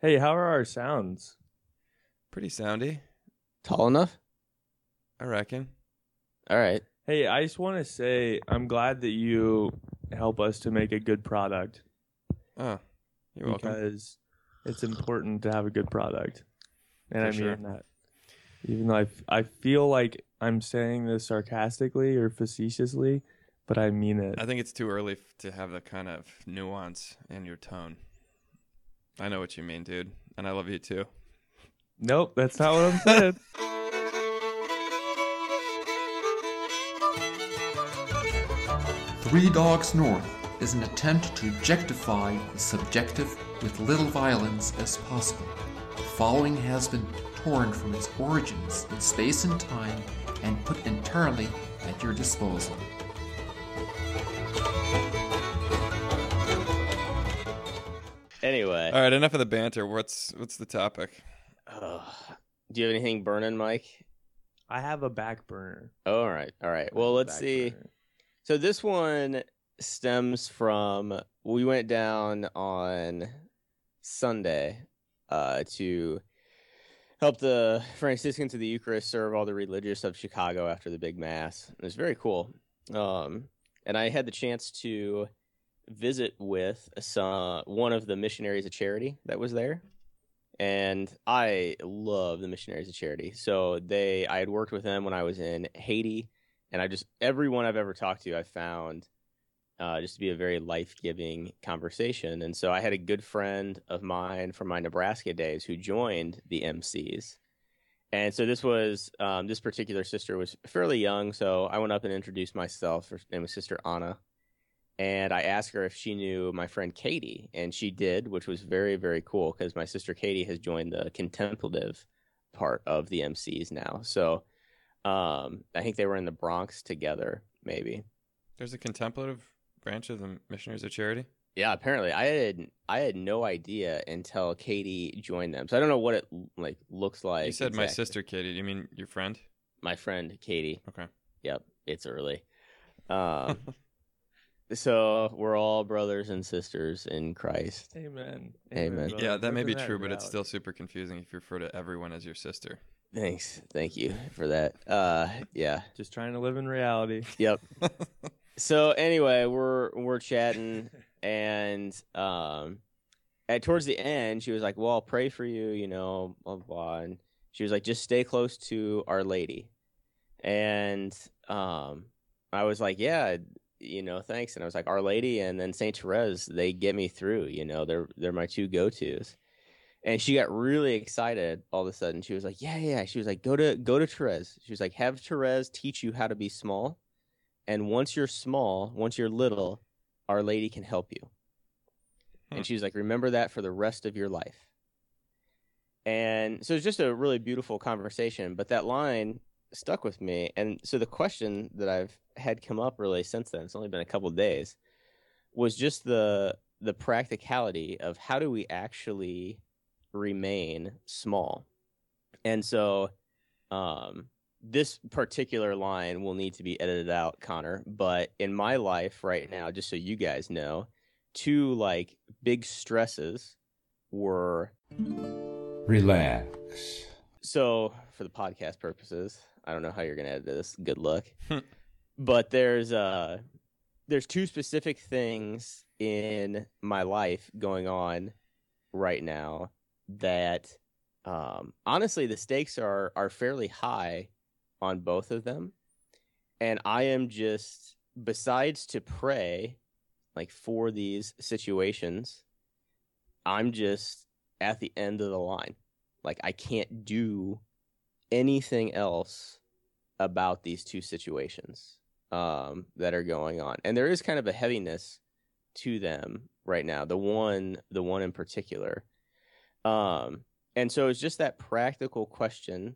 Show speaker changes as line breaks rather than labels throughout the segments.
Hey, how are our sounds?
Pretty soundy,
Tall enough?
I reckon.
All right.
Hey, I just want to say I'm glad that you help us to make a good product
Oh, you're welcome.
because it's important to have a good product. And
For
I
sure.
mean that. Even though I, f- I feel like I'm saying this sarcastically or facetiously, but I mean it.
I think it's too early f- to have that kind of nuance in your tone. I know what you mean, dude, and I love you too.
Nope, that's not what I'm saying.
Three Dogs North is an attempt to objectify the subjective with little violence as possible. The following has been torn from its origins in space and time and put entirely at your disposal.
Anyway,
All right, enough of the banter. What's what's the topic?
ugh. do you have anything burning, Mike?
I have a back burner.
Oh, all right. All right. Well, let's
back
see.
burner.
So this one stems from we went down on Sunday uh, to help the Franciscans of the Eucharist serve all the religious of Chicago after the big mass. It was very cool. Um, and I had the chance to visit with some one of the missionaries of charity that was there. And I love the missionaries of charity. So they I had worked with them when I was in Haiti and I just everyone I've ever talked to, I found uh, just to be a very life giving conversation. And so I had a good friend of mine from my Nebraska days who joined the MCs. And so this was um, this particular sister was fairly young, so I went up and introduced myself. Her name was Sister Anna, and I asked her if she knew my friend Katie, and she did, which was very very cool because my sister Katie has joined the contemplative part of the MCs now. So um, I think they were in the Bronx together, maybe.
There's a contemplative branch of the Missionaries of Charity.
Yeah, apparently I had I had no idea until Katie joined them. So I don't know what it like looks like.
you said my sister Katie. You mean your friend?
my friend Katie.
Okay.
Yep, it's early. Um, so we're all brothers and sisters in Christ.
Amen.
Amen.
brother.
yeah, that may be true, but it's still super confusing if you refer to everyone as your sister.
Thanks, thank you for that. Uh, yeah,
just trying to live in reality.
yep. so anyway, we're we're chatting, and um, at towards the end, she was like, "Well, I'll pray for you," you know, blah blah. blah. And she was like, "Just stay close to Our Lady," and um, I was like, "Yeah." You know, thanks. And I was like, Our Lady and then Saint Therese, they get me through. You know, they're they're my two go tos. And she got really excited all of a sudden. She was like, "Yeah, yeah." She was like, "Go to go to Therese." She was like, "Have Therese teach you how to be small, and once you're small, once you're little, Our Lady can help you."
Hmm.
And she was like, "Remember that for the rest of your life." And so it's just a really beautiful conversation. But that line stuck with me. And so the question that I've had come up really since then, it's only been a couple of days, was just the the practicality of how do we actually remain small. And so um this particular line will need to be edited out, Connor, but in my life right now, just so you guys know, two like big stresses were
Relax.
so for the podcast purposes, I don't know how you're gonna edit this. Good luck. but there's uh there's two specific things in my life going on right now that um honestly the stakes are are fairly high on both of them. And I am just besides to pray like for these situations, I'm just at the end of the line. Like I can't do anything else about these two situations um, that are going on, and there is kind of a heaviness to them right now. The one, the one in particular, um, and so it's just that practical question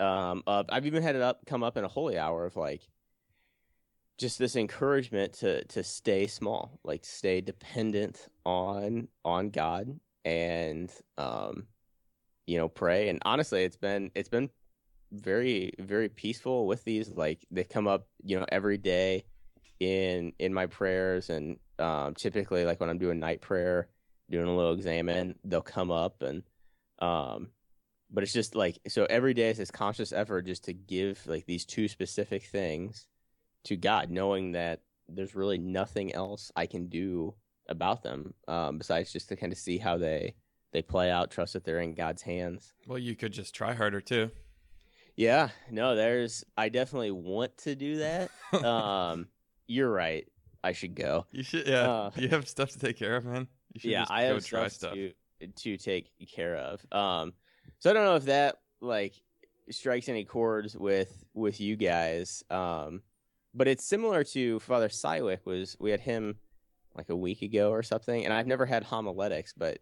um, of I've even had it up come up in a holy hour of like just this encouragement to to stay small, like stay dependent on on God and um you know pray and honestly it's been it's been very very peaceful with these like they come up you know every day in in my prayers and um typically like when I'm doing night prayer doing a little examen, they'll come up and um but it's just like so every day is this conscious effort just to give like these two specific things to God, knowing that there's really nothing else I can do about them um, besides just to kind of see how they they play out, trust that they're in God's hands.
Well, you could just try harder too.
Yeah, no, there's I definitely want to do that. um, you're right. I should go.
You should, yeah.
Uh,
you have stuff to take care of, man. You should
yeah, I
go
have
try
stuff, to to take care of. Um, so I don't know if that like strikes any chords with with you guys. Um, but it's similar to Father Sywick was we had him like a week ago or something, and I've never had homiletics, but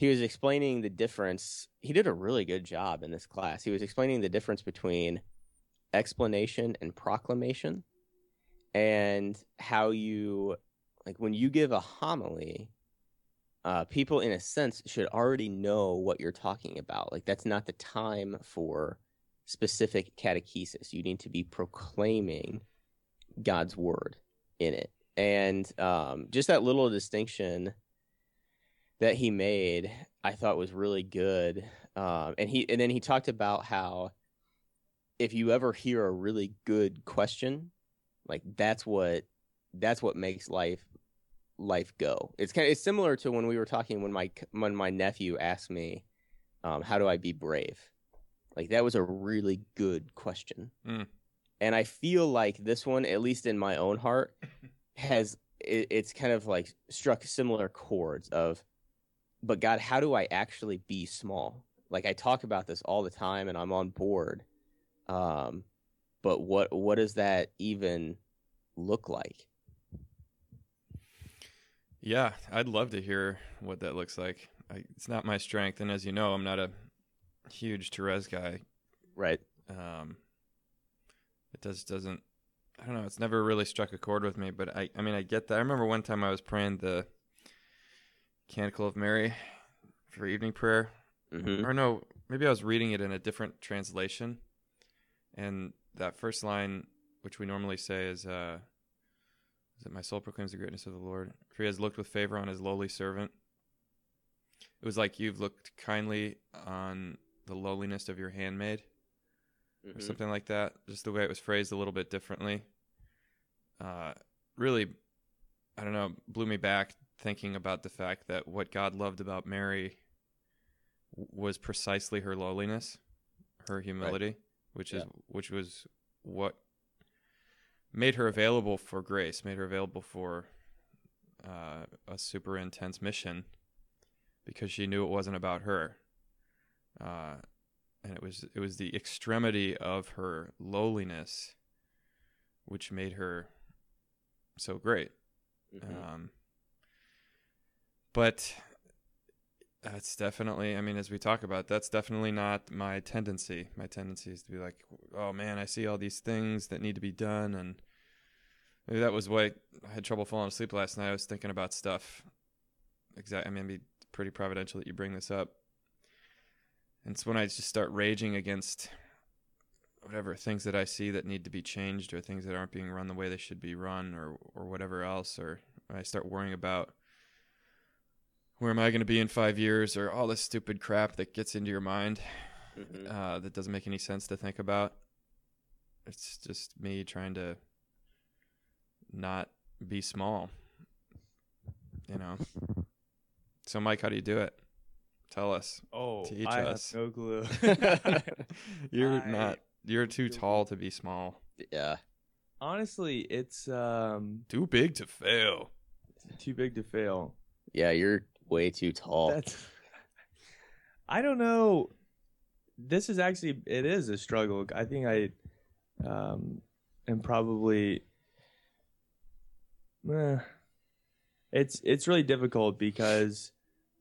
he was explaining the difference. He did a really good job in this class. He was explaining the difference between explanation and proclamation and how you like when you give a homily uh, people in a sense should already know what you're talking about like that's not the time for specific catechesis you need to be proclaiming god's word in it and um, just that little distinction that he made i thought was really good um, and he and then he talked about how if you ever hear a really good question like that's what that's what makes life life go. It's kind of it's similar to when we were talking when my when my nephew asked me, um, "How do I be brave?" Like that was a really good question,
Mm.
and I feel like this one, at least in my own heart, has it, it's kind of like struck similar chords of, but God, how do I actually be small? Like I talk about this all the time, and I'm on board, um, but what what does that even look like?
Yeah, I'd love to hear what that looks like. I, it's not my strength, and as you know, I'm not a huge Therese guy.
Right.
Um, it just doesn't. I don't know. It's never really struck a chord with me. But I, I mean, I get that. I remember one time I was praying the Canticle of Mary for evening prayer,
Mm-hmm.
or no, maybe I was reading it in a different translation, and that first line, which we normally say is, uh, "Is it my soul proclaims the greatness of the Lord? For He has looked with favor on His lowly servant." It was like you've looked kindly on the lowliness of your handmaid,
Mm-hmm.
or something like that. Just the way it was phrased a little bit differently. Uh, really, I don't know, blew me back thinking about the fact that what God loved about Mary was precisely her lowliness, her humility, which is which was what made her available for grace, made her available for uh, a super intense mission, because she knew it wasn't about her. Uh, and it was it was the extremity of her lowliness which made her so great
Mm-hmm.
um but that's definitely i mean as we talk about that's definitely not my tendency. My tendency is to be like oh man i see all these things that need to be done and maybe that was why i had trouble falling asleep last night. I was thinking about stuff. Exactly i mean be pretty providential that you bring this up. And it's when I just start raging against whatever things that I see that need to be changed or things that aren't being run the way they should be run or or whatever else or I start worrying about where am I going to be in 5 years or all this stupid crap that gets into your mind
Mhm.
uh, that doesn't make any sense to think about. It's just me trying to not be small. You know. So Mike, how do you do it? Tell us.
Oh,
Teach
I
us.
have no clue.
You're
I
not. You're too tall to be small.
Yeah.
Honestly, it's um
Too big to fail.
too big to fail.
Yeah, you're way too tall.
That's I don't know. This is actually it is a struggle. I think I um am probably eh, it's it's really difficult because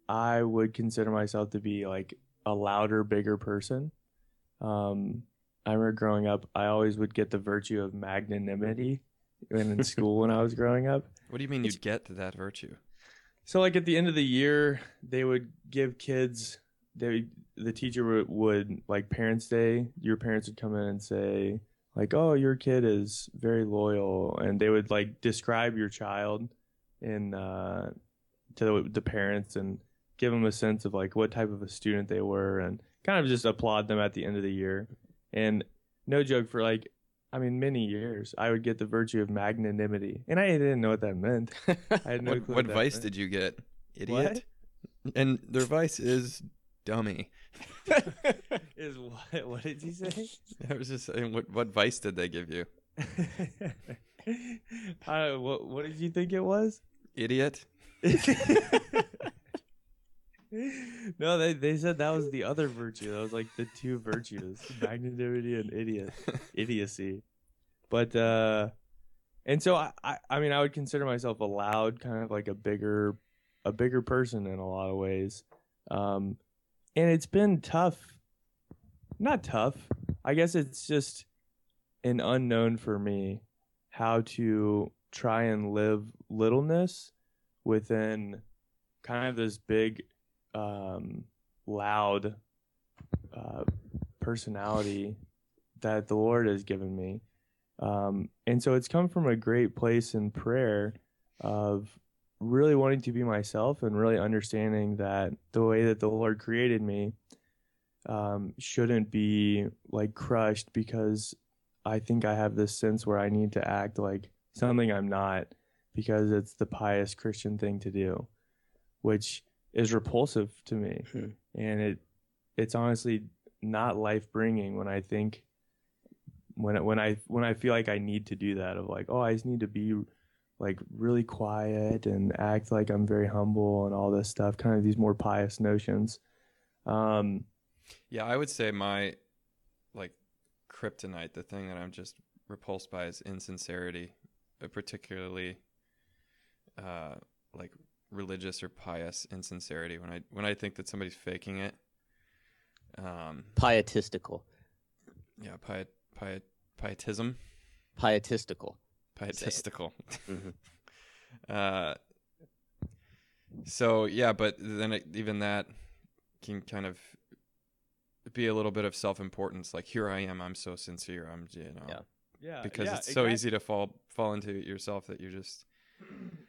I would consider myself to be like a louder, bigger person. Um I remember growing up, I always would get the virtue of magnanimity when in school when I was growing up.
What do you mean you'd get to that virtue?
So like at the end of the year, they would give kids they the teacher would, would like parents day, your parents would come in and say like, "Oh, your kid is very loyal." And they would like describe your child in uh to the, the parents and give them a sense of like what type of a student they were and kind of just applaud them at the end of the year. And no joke for like I mean many years I would get the virtue of magnanimity. And I didn't know what that meant. I had no
what
clue
what vice
meant.
did you get, idiot? And their vice is dummy.
is what what did you say?
I was just saying, what what vice did they give you,
I, uh, what what did you think it was?
idiot?
no, they they said that was the other virtue. That was like the two virtues: magnanimity and idiot idiocy. But uh and so I, I I mean I would consider myself a loud kind of like a bigger a bigger person in a lot of ways. Um and it's been tough. Not tough. I guess it's just an unknown for me how to try and live littleness within kind of this big um loud uh personality that the lord has given me. Um and so it's come from a great place in prayer of really wanting to be myself and really understanding that the way that the lord created me um shouldn't be like crushed because i think i have this sense where i need to act like something i'm not because it's the pious christian thing to do which is repulsive to me
Hmm.
and it it's honestly not life bringing when i think when I- when i when i feel like i need to do that of like oh i just need to be like really quiet and act like i'm very humble and all this stuff kind of these more pious notions um
Yeah, I would say my like kryptonite, the thing that I'm just repulsed by is insincerity, particularly uh like religious or pious insincerity when I when I think that somebody's faking it. Um
Pietistical.
yeah, piet, piet, pietism,
Pietistical.
pietistical.
Mhm.
Uh so yeah, but then it, even that can kind of be a little bit of self-importance like here I am I'm so sincere I'm you know
Yeah.
yeah
because
yeah,
it's so
exactly.
easy to fall fall into it yourself that you're just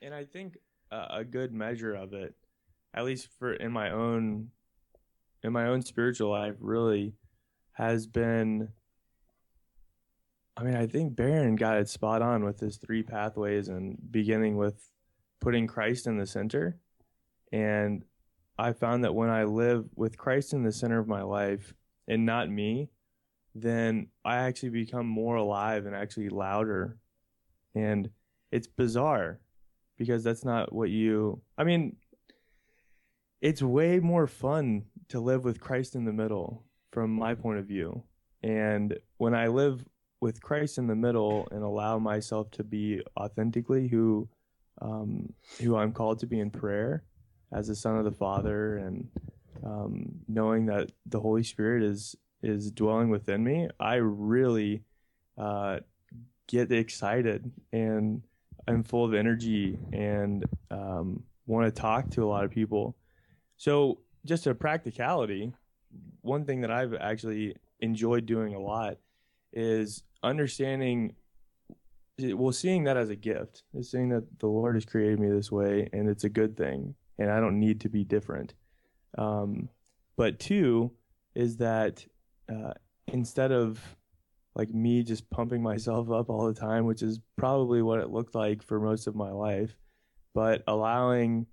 and I think a good measure of it, at least for in my own in my own spiritual life, really has been. I mean, I think Barron got it spot on with his three pathways and beginning with putting Christ in the center. And I found that when I live with Christ in the center of my life and not me, then I actually become more alive and actually louder. And it's bizarre because that's not what you I mean it's way more fun to live with Christ in the middle from my point of view. And when I live with Christ in the middle and allow myself to be authentically who um, who I'm called to be in prayer as a son of the Father and um, knowing that the Holy Spirit is is dwelling within me, I really uh, get excited and I'm full of energy and um, want to talk to a lot of people. So, just a practicality, one thing that I've actually enjoyed doing a lot is understanding, well, seeing that as a gift, is seeing that the Lord has created me this way and it's a good thing and I don't need to be different. Um, but two is that uh, instead of like me just pumping myself up all the time, which is probably what it looked like for most of my life, but allowing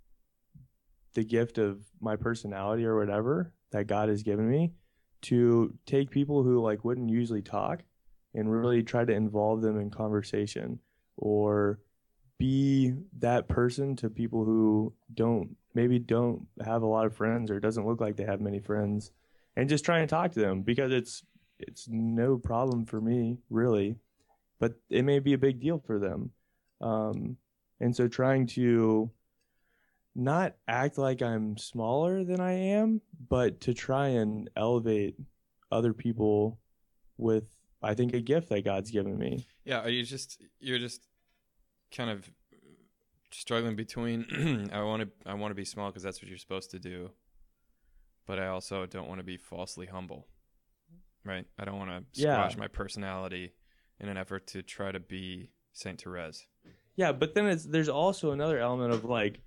the gift of my personality or whatever that God has given me to take people who like wouldn't usually talk and really try to involve them in conversation or be that person to people who don't maybe don't have a lot of friends or doesn't look like they have many friends and just try and talk to them because it's it's no problem for me really but it may be a big deal for them. Um, and so trying to not act like i'm smaller than i am but to try and elevate other people with i think a gift that god's given me.
Yeah are you just you're just kind of struggling between I want to I want to be small because that's what you're supposed to do, but I also don't want to be falsely humble, right? I don't want to
Yeah.
squash my personality in an effort to try to be Saint Therese.
Yeah, but then it's there's also another element of like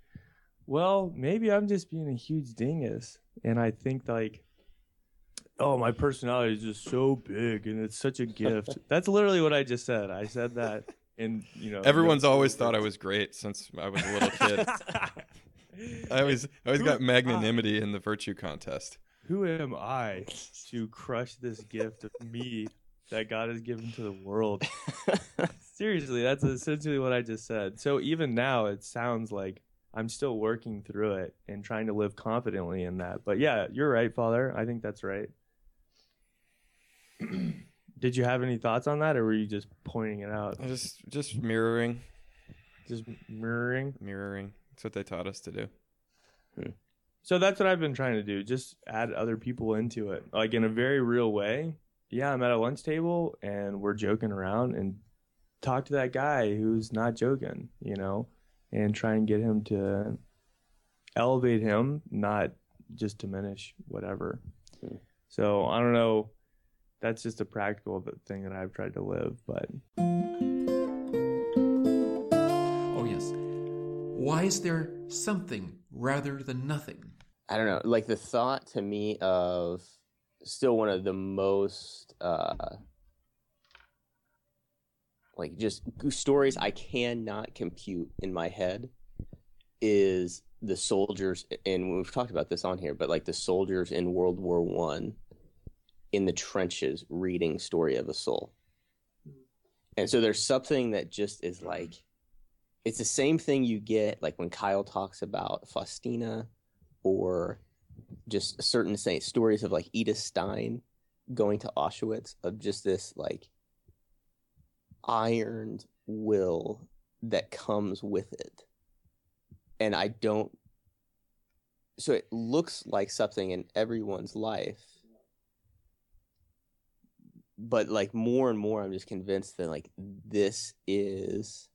Well, maybe I'm just being a huge dingus, and I think like, oh, my personality is just so big, and it's such a gift. That's literally what I just said. I said that, and you know,
Everyone's always thought I was great since I was a little kid. I always, I always got
ah.
magnanimity in the virtue contest.
Who am I to crush this gift of me that God has given to the world? Seriously, that's essentially what I just said. So even now, it sounds like I'm still working through it and trying to live confidently in that. But yeah, you're right, Father. I think that's right. Did you have any thoughts on that, or were you just pointing it out,
just, just mirroring,
just mirroring?
mirroring. That's what they taught us to do. Hmm.
So that's what I've been trying to do. Just add other people into it, like in a very real way. Yeah, I'm at a lunch table and we're joking around and talk to that guy who's not joking, you know, and try and get him to elevate him, not just diminish whatever.
Hmm.
So I don't know. That's just a practical thing that I've tried to live, but
Why is there something rather than nothing?
I don't know. Like the thought to me of still one of the most uh like just stories I cannot compute in my head is the soldiers and we've talked about this on here, but like the soldiers in World War One in the trenches reading Story of a Soul. And so there's something that just is like it's the same thing you get like when Kyle talks about Faustina or just certain say stories of like Edith Stein going to Auschwitz of just this like ironed will that comes with it. And I don't so it looks like something in everyone's life. But like more and more I'm just convinced that like this is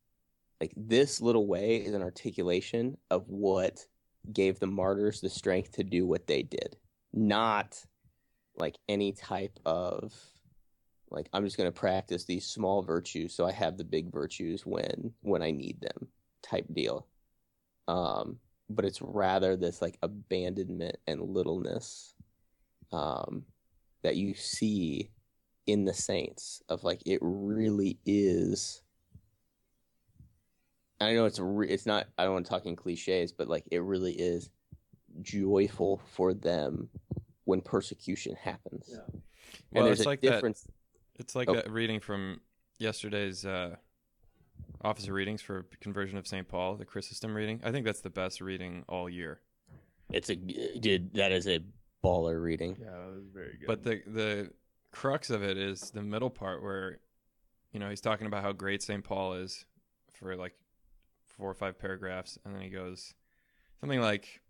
like this little way is an articulation of what gave the martyrs the strength to do what they did. Not like any type of like i'm just going to practice these small virtues so i have the big virtues when when i need them type deal. Um but it's rather this like abandonment and littleness um that you see in the saints of like it really is I know it's re- it's not I don't want to talk in cliches, but like it really is joyful for them when persecution happens.
Yeah.
And
Well,
there's
it's
a
like that. It's like
Oh.
that reading from yesterday's uh, officer readings for conversion of St. Paul, the Chrysostom reading. I think that's the best reading all year.
It's a dude that is a baller reading.
yeah, that was very good.
But the the crux of it is the middle part where, you know, he's talking about how great St. Paul is for like four or five paragraphs, and then he goes something like,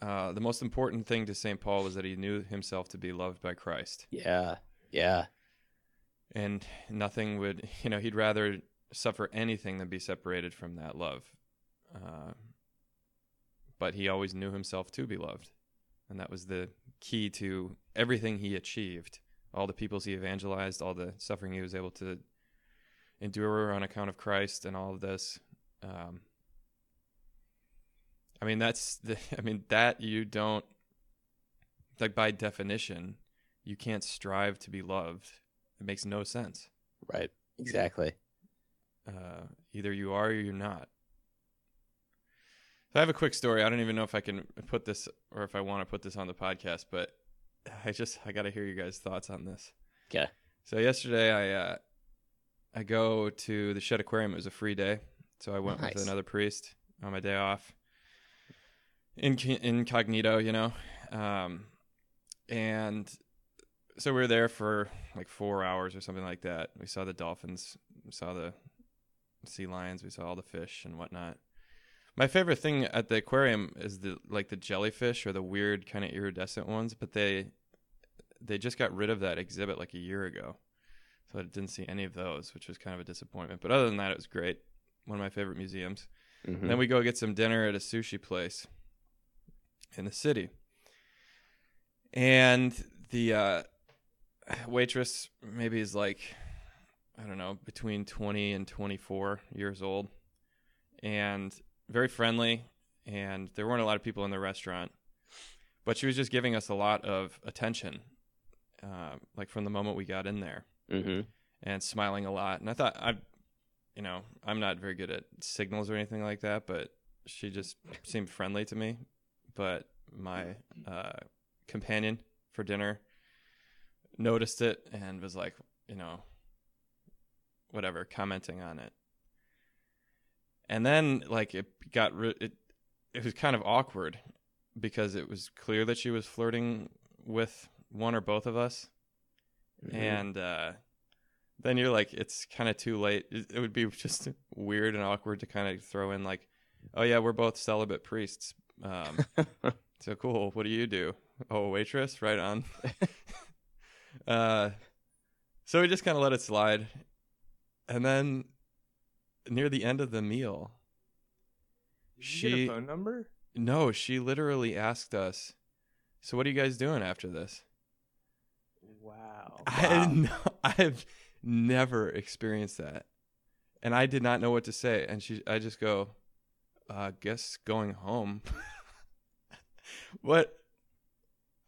uh, "The most important thing to St. Paul was that he knew himself to be loved by Christ."
Yeah, yeah,
and nothing would you know he'd rather suffer anything than be separated from that love uh, but he always knew himself to be loved and that was the key to everything he achieved all the peoples he evangelized all the suffering he was able to endure on account of christ and all of this um, i mean that's the i mean that you don't like by definition you can't strive to be loved it makes no sense.
right, exactly.
Uh, either you are or you're not. So I have a quick story. I don't even know if I can put this or if I want to put this on the podcast, but I just I got to hear you guys' thoughts on this.
Okay.
So yesterday I uh, I go to the Shedd Aquarium. It was a free day, so I went
Nice.
with another priest on my day off. In incognito, you know, um, and so we were there for like four hours or something like that. We saw the dolphins, we saw the sea lions, we saw all the fish and whatnot. My favorite thing at the aquarium is the like the jellyfish or the weird kind of iridescent ones, but they they just got rid of that exhibit like a year ago. So I didn't see any of those, which was kind of a disappointment. But other than that, it was great. One of my favorite museums.
Mhm.
Then we go get some dinner at a sushi place in the city. And the uh, waitress maybe is like, I don't know, between 20 and 24 years old and very friendly. and there weren't a lot of people in the restaurant, but she was just giving us a lot of attention, uh, like from the moment we got in there,
Mm-hmm.
and smiling a lot. And I thought I, you know, I'm not very good at signals or anything like that, but she just seemed friendly to me. But my uh, companion for dinner noticed it and was like, you know, whatever, commenting on it. And then like it got re- it it was kind of awkward because it was clear that she was flirting with one or both of us.
Mm-hmm.
And uh then you're like it's kind of too late. It, would be just weird and awkward to kind of throw in like, "Oh yeah, we're both celibate priests." Um so cool. What do you do? Oh, waitress, right on. uh, so we just kind of let it slide, and then near the end of the meal,
Did
She-
a phone number?
no, she literally asked us, "So what are you guys doing after this?"
Wow.
I no, I've never experienced that, and I did not know what to say. And she, I just go, uh, "Guess going home." what?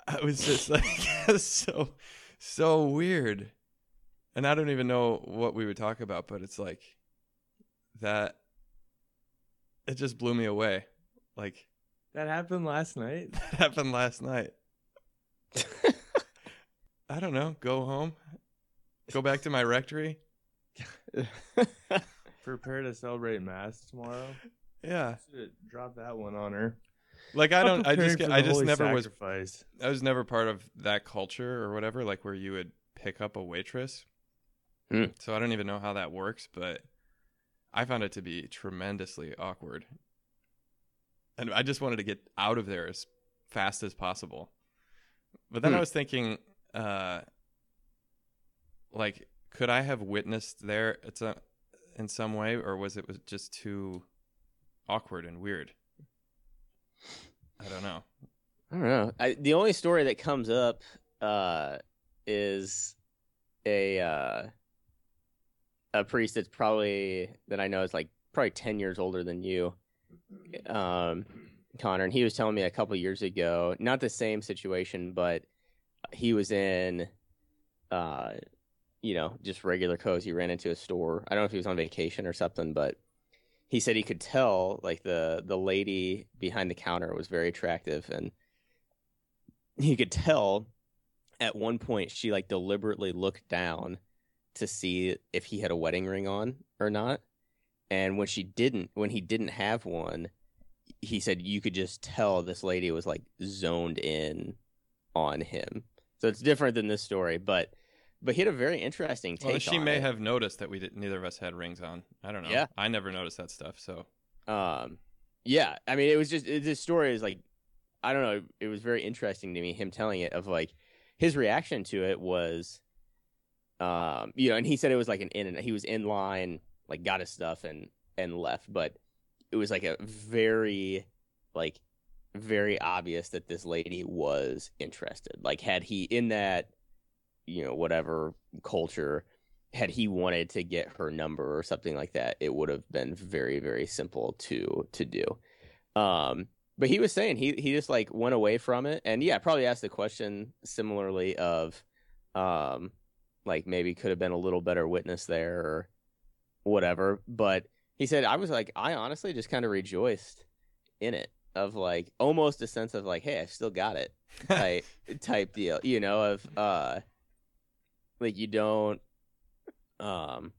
I was just like so, so weird, and I don't even know what we would talk about, but it's like that. It just blew me away. Like
That happened last night.
that happened last night. I don't know. Go home. Go back to my rectory.
Prepare to celebrate mass tomorrow.
Yeah.
Should drop that one on her.
Like I don't. I just. get- I just
holy
never was. I was never part of that culture or whatever. Like where you would pick up a waitress.
Hmm.
So I don't even know how that works, but I found it to be tremendously awkward. And I just wanted to get out of there as fast as possible. But then I
Hmm.
was thinking, uh, like, could I have witnessed there it's a, in some way, or was it was just too awkward and weird? I don't know.
I don't know. I, the only story that comes up uh, is a uh, a priest that's probably that I know is like probably ten years older than you, um, Connor. And he was telling me a couple years ago, not the same situation, but he was in, uh, you know, just regular codes. He ran into a store. I don't know if he was on vacation or something, but he said he could tell like the the lady behind the counter was very attractive and he could tell at one point she like deliberately looked down to see if he had a wedding ring on or not and when she didn't when he didn't have one he said you could just tell this lady was like zoned in on him so it's different than this story but but he had a very interesting take
Well, she may
it.
have noticed that we did, neither of us had rings on. I don't know.
Yeah.
I never noticed that stuff. So
Um, yeah, I mean, it was just it, this story is like, I don't know, it was very interesting to me him telling it of like his reaction to it was, um, you know, and he said it was like an in and he was in line, like got his stuff and and left, but it was like a very like very obvious that this lady was interested. Like had he in that, you know, whatever culture had he wanted to get her number or something like that, it would have been very, very simple to to do. Um, but he was saying he he just like went away from it, and yeah, probably asked the question similarly of, um, like maybe could have been a little better witness there or whatever. But he said I was like I honestly just kind of rejoiced in it of like almost a sense of like hey I still got it type type deal, you know of uh like you don't um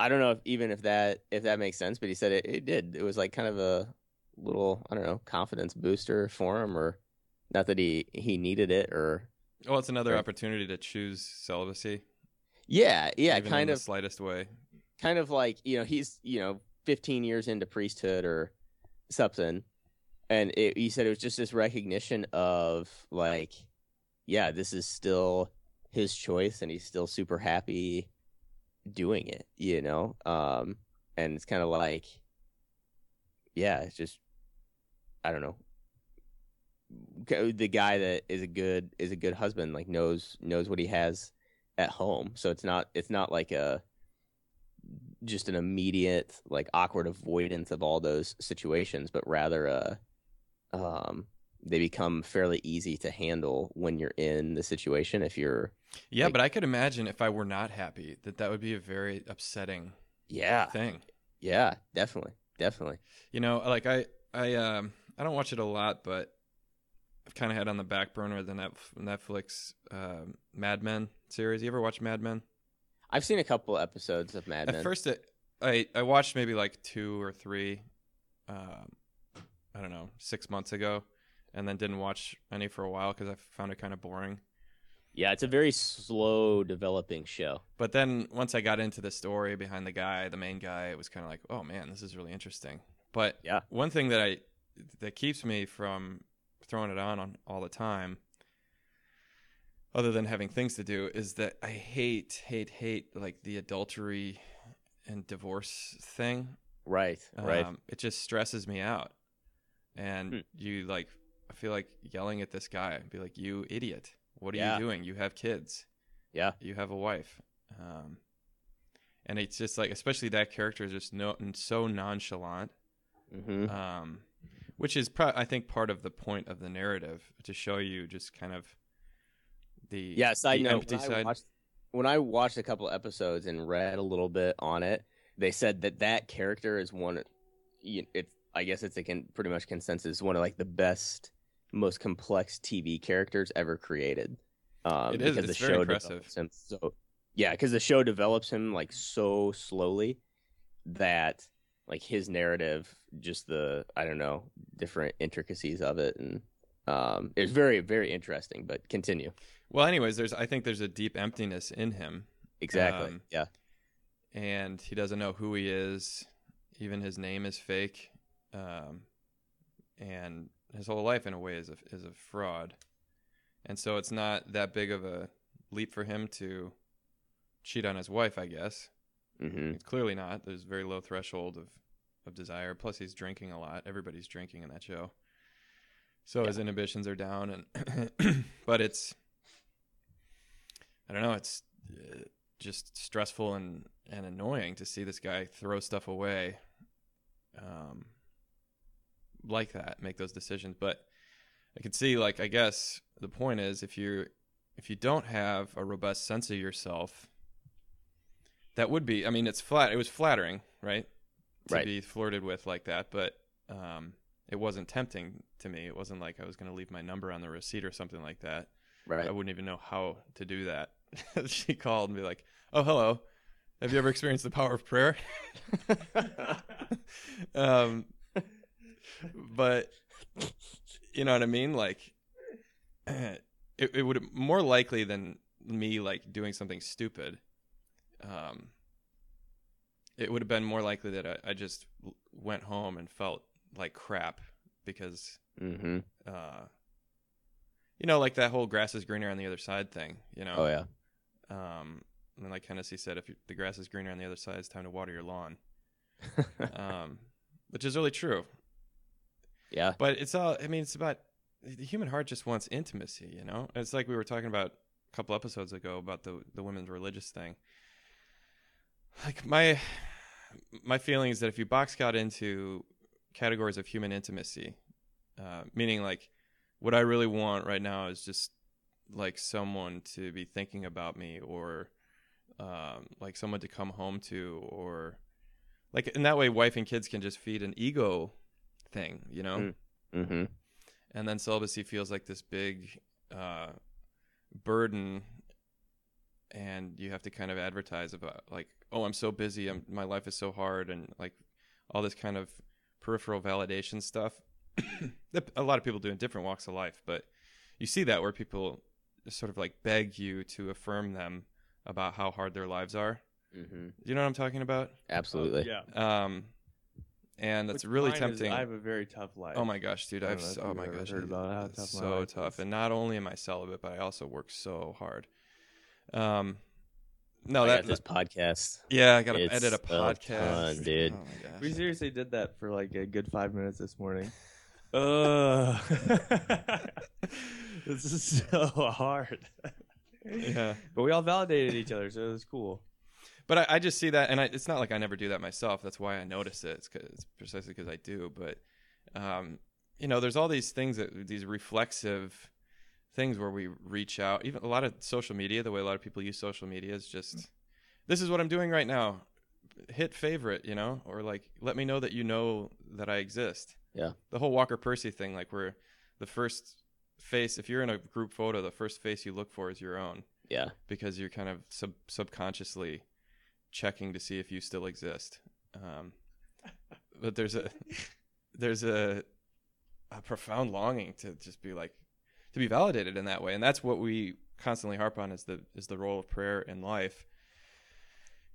I don't know if even if that if that makes sense, but he said it, it did. It was like kind of a little I don't know confidence booster for him, or not that he he needed it, or
well, it's another
Right.
opportunity to choose celibacy.
yeah, yeah, kind
the
of
slightest way.
kind of like you know he's you know 15 years into priesthood or something, and it, he said it was just this recognition of like, yeah, this is still his choice, and he's still super happy doing it, you know, um, and it's kind of like, yeah, it's just, I don't know, the guy that is a good is a good husband, like knows knows what he has at home, so it's not it's not like a just an immediate like awkward avoidance of all those situations, but rather a um, they become fairly easy to handle when you're in the situation. If you're,
Yeah,
Like-
but I could imagine if I were not happy that that would be a very upsetting
yeah,
thing.
yeah, definitely, definitely.
You know, like I I um I don't watch it a lot, but I've kind of had on the back burner the Net- Netflix um Mad Men series. You ever watch Mad Men?
I've seen a couple episodes of Mad Men.
At first, it, I I watched maybe like two or three, um, I don't know, six months ago, and then didn't watch any for a while because I found it kind of boring.
Yeah, it's a very slow developing show.
But then once I got into the story behind the guy, the main guy, it was kind of like, oh man, this is really interesting. But
Yeah.
one thing that I that keeps me from throwing it on, on all the time, other than having things to do, is that I hate, hate, hate like the adultery and divorce thing.
Right, right.
Um, it just stresses me out, and
Hmm.
you like, I feel like yelling at this guy, and be like, "You idiot! What are
Yeah.
you doing? You have kids."
yeah,
you have a wife um, and it's just like especially that character is just no and so nonchalant
hmm
um, which is pro- i think part of the point of the narrative to show you just kind of the
yeah. Side
the
note: when I, watched, when I watched a couple episodes and read a little bit on it, they said that that character is one. you- It's I guess it's a con, pretty much consensus one of like the best, most complex TV characters ever created. Um,
It is,
because
it's
the
very
show
impressive.
develops him so yeah, because the show develops him like so slowly that like his narrative, just the I don't know different intricacies of it, and um, it's very very interesting. But continue.
well anyways there's i think there's a deep emptiness in him
Exactly.
Um,
yeah.
and he doesn't know who he is even his name is fake um, and his whole life in a way is a, is a fraud. And so it's not that big of a leap for him to cheat on his wife i guess.
Hmm
it's clearly not. There's a very low threshold of, of desire. Plus he's drinking a lot. Everybody's drinking in that show. So his inhibitions are down and but it's i don't know it's uh, just stressful and and annoying to see this guy throw stuff away. Um like that make those decisions but i could see like i guess the point is if you if you don't have a robust sense of yourself that would be i mean it's flat it was flattering right to
Right.
be flirted with like that but um it wasn't tempting to me it wasn't like i was going to leave my number on the receipt or something like that
Right.
I wouldn't even know how to do that. she called and be like, "Oh, hello. Have you ever experienced the power of prayer?" um, but you know what I mean? Like, it, it would more likely than me like doing something stupid. Um, it would have been more likely that I, I just went home and felt like crap because
mm-hmm.
uh, you know, like that whole grass is greener on the other side thing, you know?
Oh yeah.
Um, and like Hennessy said, if the grass is greener on the other side, it's time to water your lawn. um, which is really true.
Yeah.
But it's all, I mean, it's about the human heart just wants intimacy, you know? It's like we were talking about a couple episodes ago about the, the women's religious thing. Like my, my feeling is that if you box God into categories of human intimacy, uh, meaning like what I really want right now is just like someone to be thinking about me or um, like someone to come home to or like in that way wife and kids can just feed an ego thing you know
Mm. hmm
and then celibacy feels like this big uh, burden and you have to kind of advertise about like oh i'm so busy I'm, my life is so hard and like all this kind of peripheral validation stuff that a lot of people do in different walks of life but you see that where people sort of like beg you to affirm them about how hard their lives are
hmm
do you know what i'm talking about
Absolutely.
yeah.
um and that's
Which
really
mine is-
tempting
I have a very tough life.
Oh my gosh, dude!
I don't
I've
know
s-
if
oh
you've
my
ever
gosh,
heard about how
it's
tough my
so
life
tough.
is.
And not only am I celibate, but I also work so hard. Um, no,
I
that
got this podcast.
yeah, I got to
It's
edit a
a
podcast,
ton, dude.
Oh my gosh.
We seriously did that for like a good five minutes this morning. Ugh. this is so hard.
yeah,
But we all validated each other, so it was cool.
But I, I just see that, and I, it's not like I never do that myself. That's why I notice it. It's, 'cause- it's precisely because I do. But um, you know, there's all these things that these reflexive things where we reach out. Even a lot of social media, the way a lot of people use social media is just, this is what I'm doing right now. Hit favorite, you know, or like let me know that you know that I exist.
Yeah.
The whole Walker Percy thing, like where the first face, if you're in a group photo, the first face you look for is your own
Yeah.
because you're kind of sub- subconsciously checking to see if you still exist. Um, but there's a there's a a profound longing to just be like to be validated in that way, and that's what we constantly harp on is the is the role of prayer in life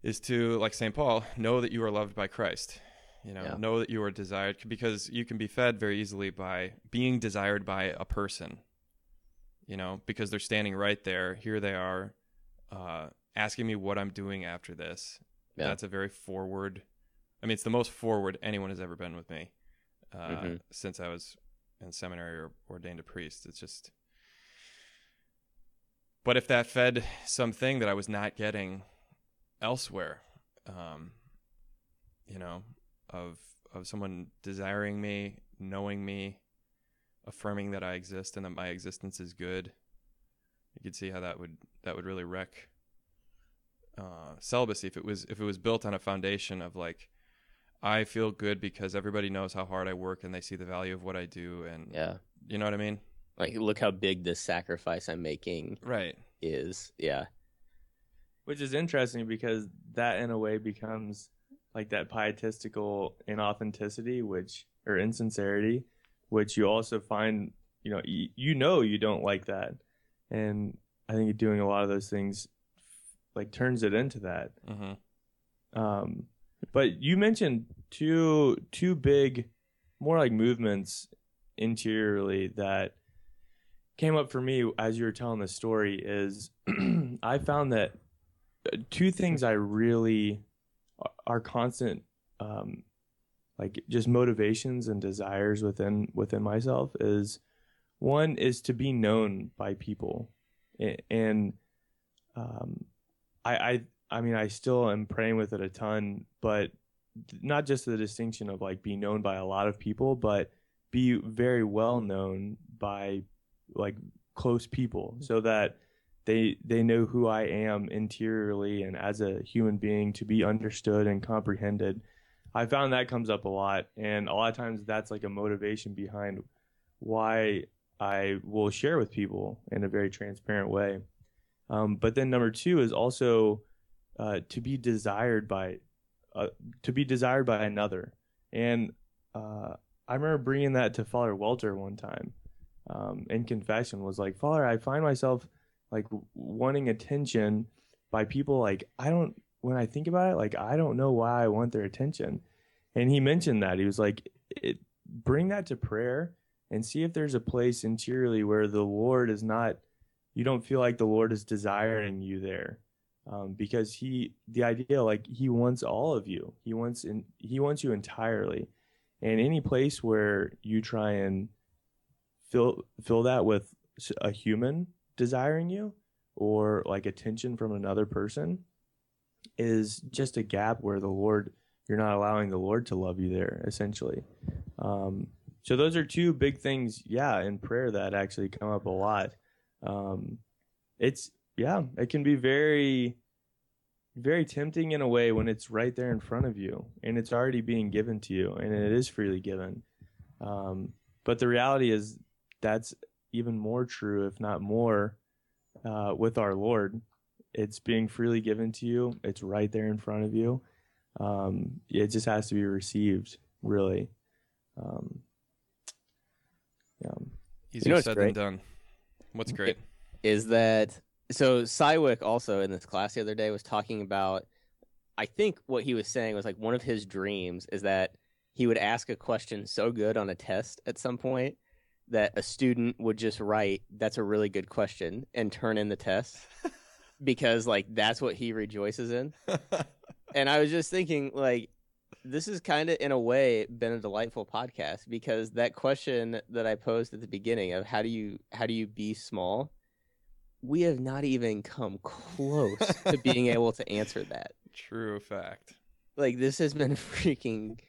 is to like St. Paul know that you are loved by Christ. You know,
Yeah.
know that you are desired because you can be fed very easily by being desired by a person. You know, because they're standing right there. Here they are, uh, asking me what I'm doing after this.
Yeah.
That's a very forward. I mean, it's the most forward anyone has ever been with me uh,
Mhm.
since I was in seminary or ordained a priest. It's just. But if that fed something that I was not getting elsewhere, um, you know, of of someone desiring me, knowing me, affirming that I exist and that my existence is good, you could see how that would that would really wreck uh, celibacy if it was if it was built on a foundation of like I feel good because everybody knows how hard I work and they see the value of what I do and
Yeah.
you know what I mean?
Like, look how big this sacrifice I'm making
Right.
is. Yeah.
Which is interesting because that in a way becomes like that pietistical inauthenticity, which or insincerity, which you also find, you know, you, you know you don't like that, and I think doing a lot of those things like turns it into that.
Mm-hmm.
Um, but you mentioned two two big, more like movements interiorly that came up for me as you were telling the story. Is I found that uh, two things I really are constant, um, like just motivations and desires within within myself is one is to be known by people, and um, I, I I mean, I still am praying with it a ton, but not just the distinction of like be known by a lot of people, but be very well known by like close people mm-hmm. so that they they know who I am interiorly and as a human being to be understood and comprehended. I found that comes up a lot and a lot of times that's like a motivation behind why I will share with people in a very transparent way. Um, but then number two is also uh, to be desired by uh, to be desired by another. And uh, I remember bringing that to Father Welter one time um, in confession. Was like, Father, I find myself like wanting attention by people. Like I don't. When I think about it, like I don't know why I want their attention. And he mentioned that he was like, it, bring that to prayer and see if there's a place interiorly where the Lord is not. You don't feel like the Lord is desiring you there um, because he the idea like he wants all of you. He wants in he wants you entirely. And any place where you try and fill fill that with a human desiring you or like attention from another person is just a gap where the lord you're not allowing the lord to love you there essentially. Um, so those are two big things yeah in prayer that actually come up a lot um, it's yeah it can be very very tempting in a way when it's right there in front of you and it's already being given to you and it is freely given. Um, but the reality is that's even more true if not more uh, with our lord. It's being freely given to you. It's right there in front of you. Um, it just has to be received really. Um, yeah.
Easier
know
said
great?
than done. What's great?
is that so Cywick also in this class the other day was talking about I think what he was saying was like one of his dreams is that he would ask a question so good on a test at some point that a student would just write that's a really good question and turn in the test because like that's what he rejoices in and I was just thinking like this is kind of in a way been a delightful podcast because that question that I posed at the beginning of how do you how do you be small we have not even come close to being able to answer that
True fact.
like this has been freaking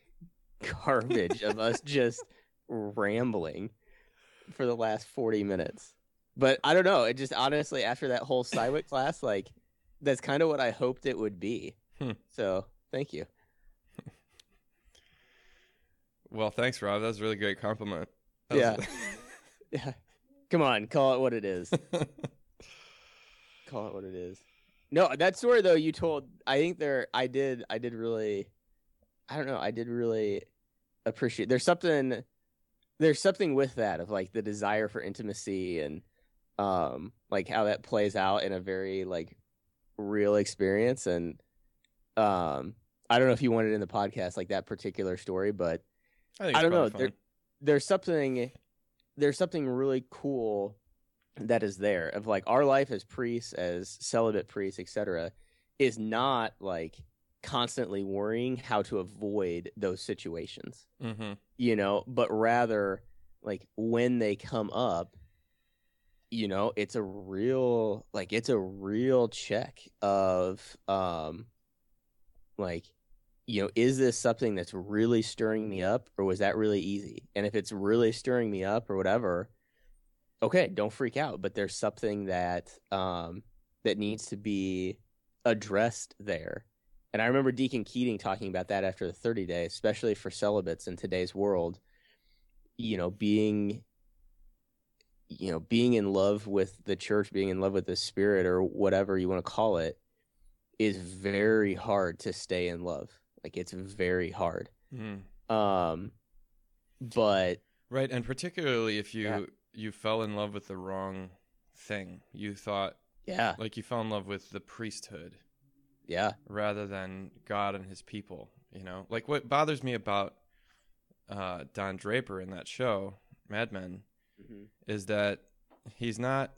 garbage of us just rambling for the last 40 minutes. But I don't know. It just honestly, after that whole Cywick class, like, that's kind of what I hoped it would be.
Hmm.
So thank you.
Well, thanks, Rob. That was a really great compliment. That was-
Yeah. Come on, call it what it is. call it what it is. No, that story though you told, I think there, I did, I did really, I don't know, I did really appreciate. There's something, there's something with that of like the desire for intimacy and, um, like how that plays out in a very like real experience and, um, I don't know if you wanted in the podcast like that particular story, but
I,
I don't know, there- there's something there's something really cool that is there of like our life as priests as celibate priests etc is not like constantly worrying how to avoid those situations
Mhm.
you know but rather like when they come up you know it's a real like it's a real check of um like you know is this something that's really stirring me up or was that really easy? And if it's really stirring me up or whatever okay don't freak out but there's something that um that needs to be addressed there. And i remember deacon keating talking about that after the 30 day especially for celibates in today's world you know being you know being in love with the church being in love with the spirit or whatever you want to call it is very hard to stay in love like it's very hard
Mhm.
um but
Right, and particularly if you
Yeah.
you fell in love with the wrong thing, you thought
yeah
like you fell in love with the priesthood
yeah
rather than God and His people. You know, like what bothers me about uh, Don Draper in that show, Mad Men, is that he's not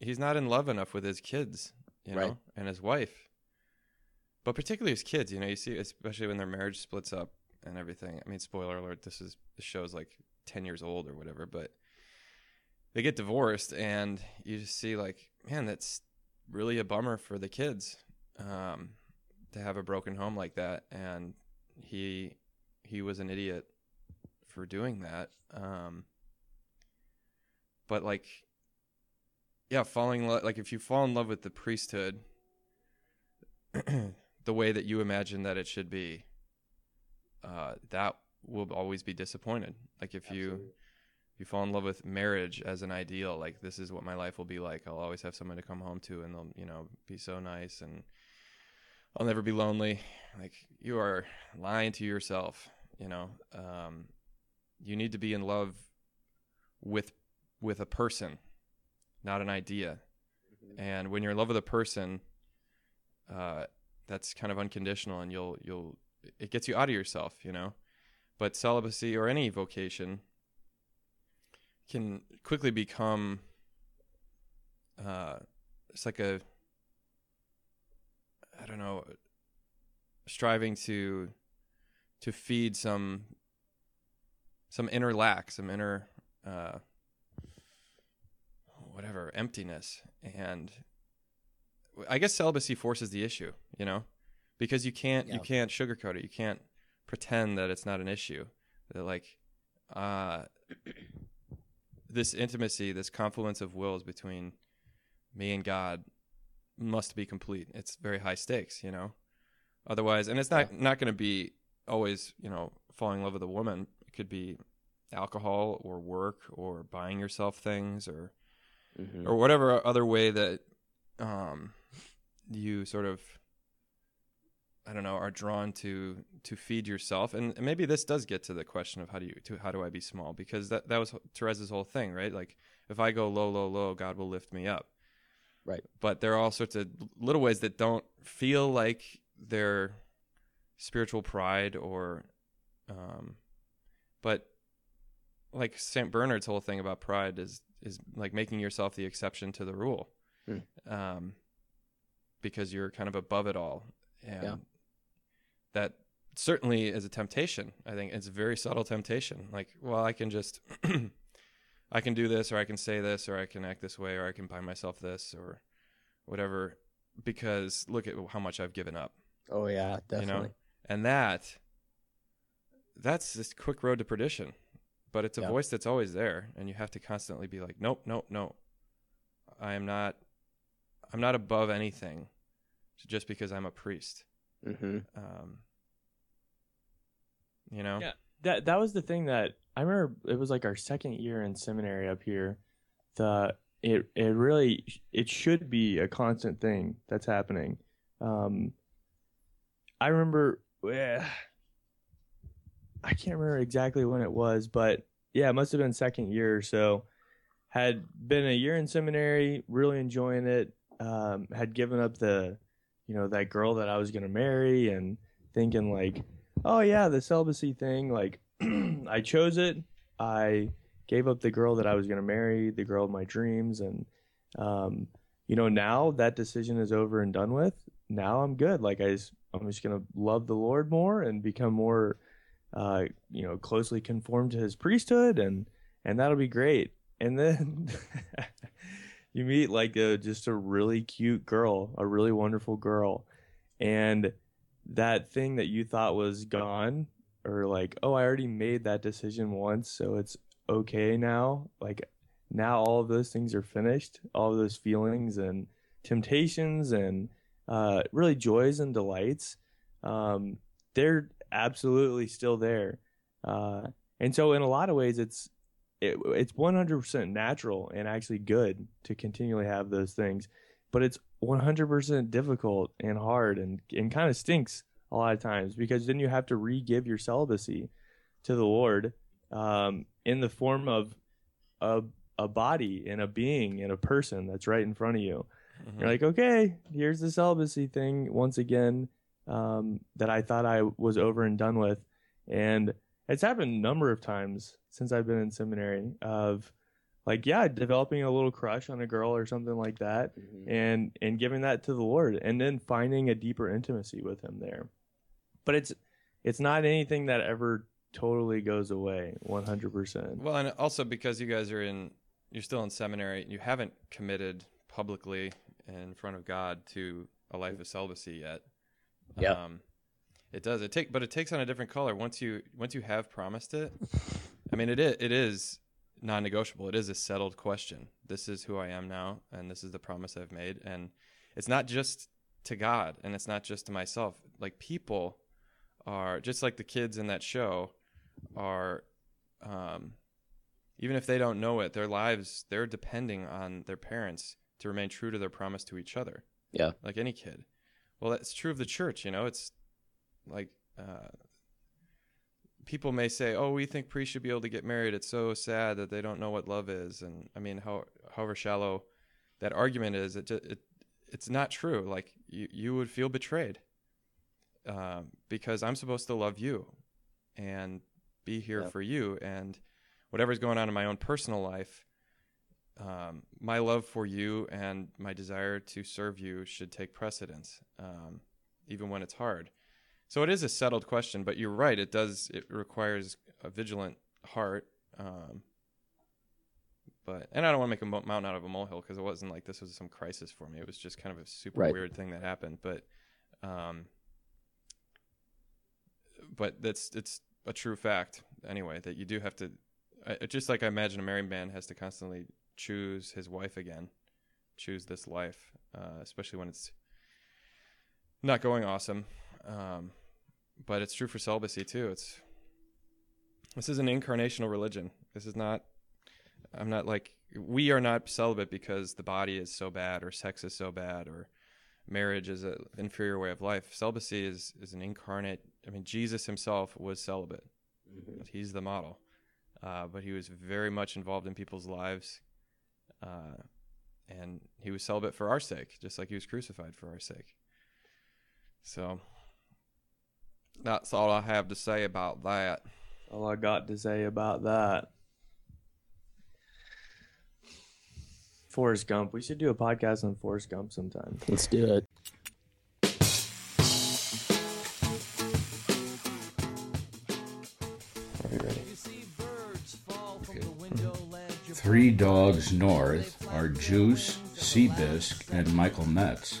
he's not in love enough with his kids, you know, and his wife. But particularly as kids, you know, you see, especially when their marriage splits up and everything. I mean, spoiler alert: this is the show's like ten years old or whatever, but they get divorced, and you just see like, man, that's really a bummer for the kids um, to have a broken home like that. And he he was an idiot for doing that. Um, but like yeah falling in lo- like if you fall in love with the priesthood the way that you imagine that it should be uh that will always be disappointed. Like if you if you fall in love with marriage as an ideal like this is what my life will be like. I'll always have someone to come home to and they'll you know be so nice and i'll never be lonely. Like you are lying to yourself you know? Um you need to be in love with with a person, not an idea. And when you're in love with a person, uh, that's kind of unconditional, and you'll you'll it gets you out of yourself, you know. But celibacy or any vocation can quickly become uh, it's like a I don't know striving to to feed some some inner lack, some inner uh, whatever emptiness, and I guess celibacy forces the issue, you know, because you can't you can't sugarcoat it, you can't pretend that it's not an issue. That like, uh, this intimacy, this confluence of wills between me and God must be complete. It's very high stakes, you know. Otherwise, and it's not not going to be always, you know, falling in love with a woman. It could be alcohol or work or buying yourself things or
Mhm.
or whatever other way that um you sort of I don't know are drawn to to feed yourself and maybe this does get to the question of how do you to how do I be small because that that was Teresa's whole thing right like if I go low low low God will lift me up
Right.
but there are all sorts of little ways that don't feel like they're spiritual pride or um but like St. Bernard's whole thing about pride is is like making yourself the exception to the rule.
Hmm.
Um because you're kind of above it all. And
Yeah.
that certainly is a temptation. I think it's a very subtle temptation. Like, well, I can just I can do this or I can say this or I can act this way or I can buy myself this or whatever because look at how much I've given up
oh yeah definitely
you know and that that's this quick road to perdition but it's a
Yeah.
voice that's always there, and you have to constantly be like, nope, nope, no. I am not. I'm not above anything, just because I'm a priest.
hmm
Um, you know.
Yeah. that that was the thing that I remember. It was like our second year in seminary up here. The it it really it should be a constant thing that's happening. Um, I remember. eh, I can't remember exactly when it was, but yeah, it must have been second year or so. Had been a year in seminary, really enjoying it. Um, had given up the, you know, that girl that I was gonna marry, and thinking like, oh yeah, the celibacy thing. Like, I chose it. I gave up the girl that I was gonna marry, the girl of my dreams, and um, you know, now that decision is over and done with. Now I'm good. Like I, just, I'm just gonna love the Lord more and become more, uh, you know, closely conformed to His priesthood, and and that'll be great. And then you meet like a just a really cute girl, a really wonderful girl, and that thing that you thought was gone or like oh i already made that decision once so it's okay now like now all of those things are finished all of those feelings and temptations and uh, really joys and delights um, they're absolutely still there uh, and so in a lot of ways it's it, it's 100% natural and actually good to continually have those things but it's 100% difficult and hard and, and kind of stinks a lot of times because then you have to re-give your celibacy to the Lord um, in the form of a, a body and a being and a person that's right in front of you.
Mhm.
You're like, okay, here's the celibacy thing once again um, that I thought I was over and done with, and it's happened a number of times since I've been in seminary. Of like, yeah, developing a little crush on a girl or something like that,
hmm
and and giving that to the Lord, and then finding a deeper intimacy with Him there. But it's it's not anything that ever totally goes away, one hundred percent.
Well, and also because you guys are in, you're still in seminary, you haven't committed publicly in front of God to a life of celibacy yet.
Yeah.
Um, it does. It take, but it takes on a different color once you once you have promised it. I mean, it is it is non-negotiable. It is a settled question. This is who I am now, and this is the promise I've made. And it's not just to God, and it's not just to myself. Like people are just like the kids in that show are um, even if they don't know it, their lives they're depending on their parents to remain true to their promise to each other.
Yeah.
like any kid. Well, that's true of the church. You know, it's like uh, people may say, "Oh, we think priests should be able to get married." It's so sad that they don't know what love is, and I mean, how however shallow that argument is, it it it's not true. Like you you would feel betrayed um, because I'm supposed to love you and be here
Yeah.
for you, and whatever's going on in my own personal life. Um, my love for you and my desire to serve you should take precedence, um, even when it's hard. So it is a settled question, but you're right. It does. It requires a vigilant heart. Um, but and I don't want to make a mo- mountain out of a molehill because it wasn't like this was some crisis for me. It was just kind of a super
Right.
weird thing that happened. But, um, but that's it's a true fact anyway that you do have to. I, just like I imagine a married man has to constantly choose his wife again, choose this life, uh, especially when it's not going awesome. Um, but it's true for celibacy too. It's this is an incarnational religion. This is not. I'm not like we are not celibate because the body is so bad or sex is so bad or marriage is an inferior way of life. Celibacy is is an incarnate. I mean, Jesus himself was celibate. He's the model, uh, but he was very much involved in people's lives, uh, and he was celibate for our sake, just like he was crucified for our sake. So that's all I have to say about that.
All I got to say about that. Forrest Gump. We should do a podcast on Forrest Gump sometime.
Let's do it.
Are you ready?
Three Dogs North are Juice, Seabisc, and Michael Metz.